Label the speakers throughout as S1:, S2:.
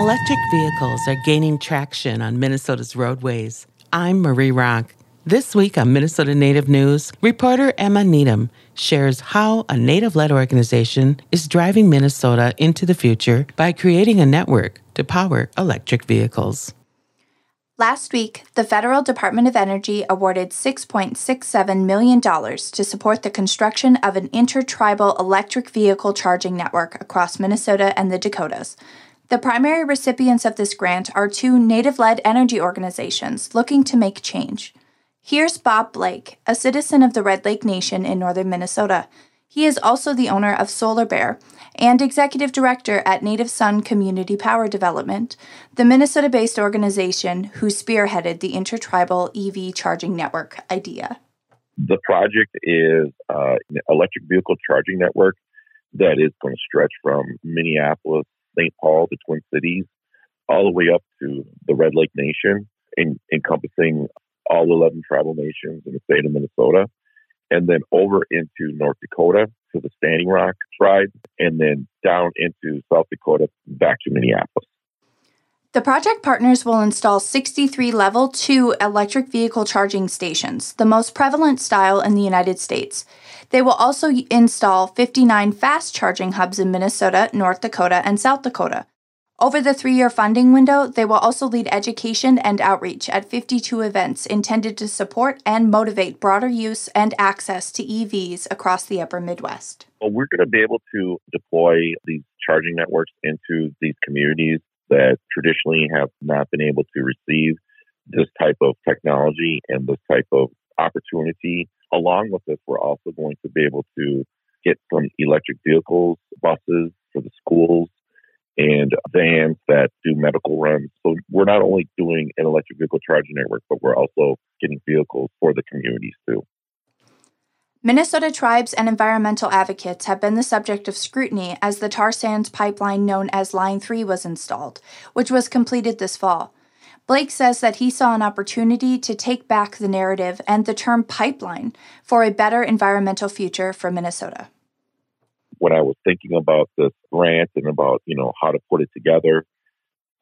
S1: Electric vehicles are gaining traction on Minnesota's roadways. I'm Marie Rock. This week on Minnesota Native News, reporter Emma Needham shares how a Native led organization is driving Minnesota into the future by creating a network to power electric vehicles.
S2: Last week, the Federal Department of Energy awarded $6.67 million to support the construction of an intertribal electric vehicle charging network across Minnesota and the Dakotas. The primary recipients of this grant are two Native led energy organizations looking to make change. Here's Bob Blake, a citizen of the Red Lake Nation in northern Minnesota. He is also the owner of Solar Bear and executive director at Native Sun Community Power Development, the Minnesota based organization who spearheaded the intertribal EV charging network idea.
S3: The project is uh, an electric vehicle charging network that is going to stretch from Minneapolis, St. Paul, the Twin Cities, all the way up to the Red Lake Nation, in, encompassing all 11 tribal nations in the state of Minnesota, and then over into North Dakota to the Standing Rock tribe, and then down into South Dakota back to Minneapolis.
S2: The project partners will install 63 level 2 electric vehicle charging stations, the most prevalent style in the United States. They will also install 59 fast charging hubs in Minnesota, North Dakota, and South Dakota, over the three year funding window, they will also lead education and outreach at 52 events intended to support and motivate broader use and access to EVs across the upper Midwest.
S3: Well, we're going to be able to deploy these charging networks into these communities that traditionally have not been able to receive this type of technology and this type of opportunity. Along with this, we're also going to be able to get some electric vehicles, buses for the schools and vans that do medical runs. So we're not only doing an electric vehicle charging network, but we're also getting vehicles for the communities too.
S2: Minnesota tribes and environmental advocates have been the subject of scrutiny as the tar sands pipeline known as Line 3 was installed, which was completed this fall. Blake says that he saw an opportunity to take back the narrative and the term pipeline for a better environmental future for Minnesota
S3: when I was thinking about this grant and about, you know, how to put it together,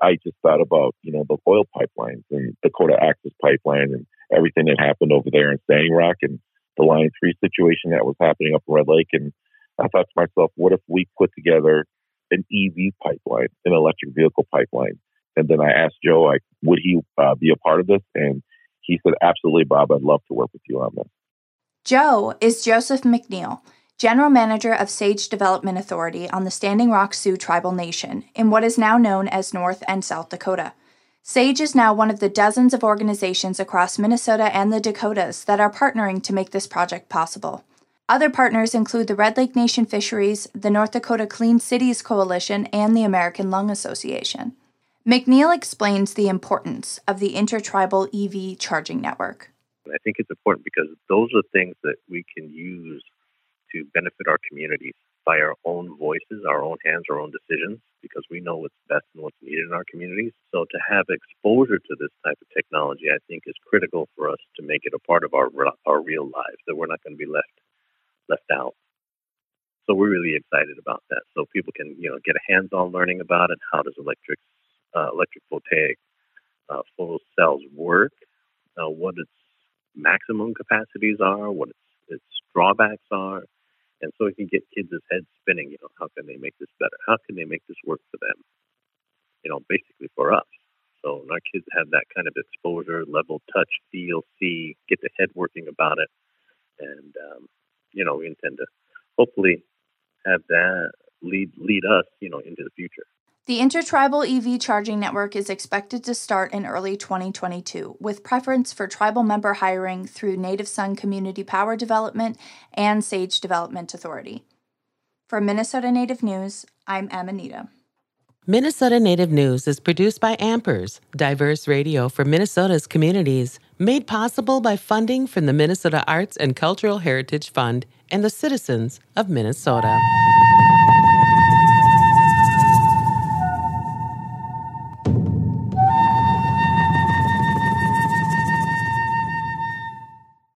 S3: I just thought about, you know, the oil pipelines and Dakota Access Pipeline and everything that happened over there in Standing Rock and the Line 3 situation that was happening up in Red Lake. And I thought to myself, what if we put together an EV pipeline, an electric vehicle pipeline? And then I asked Joe, like, would he uh, be a part of this? And he said, absolutely, Bob, I'd love to work with you on this.
S2: Joe is Joseph McNeil. General Manager of Sage Development Authority on the Standing Rock Sioux Tribal Nation in what is now known as North and South Dakota. SAGE is now one of the dozens of organizations across Minnesota and the Dakotas that are partnering to make this project possible. Other partners include the Red Lake Nation Fisheries, the North Dakota Clean Cities Coalition, and the American Lung Association. McNeil explains the importance of the intertribal EV charging network.
S4: I think it's important because those are things that we can use to benefit our communities by our own voices, our own hands, our own decisions, because we know what's best and what's needed in our communities. So to have exposure to this type of technology, I think, is critical for us to make it a part of our our real lives. That we're not going to be left left out. So we're really excited about that. So people can, you know, get a hands-on learning about it. How does electric electric voltaic uh, photo cells work? Uh, what its maximum capacities are? What its, its drawbacks are? And so it can get kids' heads spinning, you know, how can they make this better? How can they make this work for them? You know, basically for us. So our kids have that kind of exposure, level, touch, feel, see, get the head working about it. And, um, you know, we intend to hopefully have that lead lead us, you know, into the future.
S2: The Intertribal EV charging network is expected to start in early 2022, with preference for tribal member hiring through Native Sun Community Power Development and Sage Development Authority. For Minnesota Native News, I'm Needham.
S1: Minnesota Native News is produced by Ampers, diverse radio for Minnesota's communities, made possible by funding from the Minnesota Arts and Cultural Heritage Fund and the citizens of Minnesota.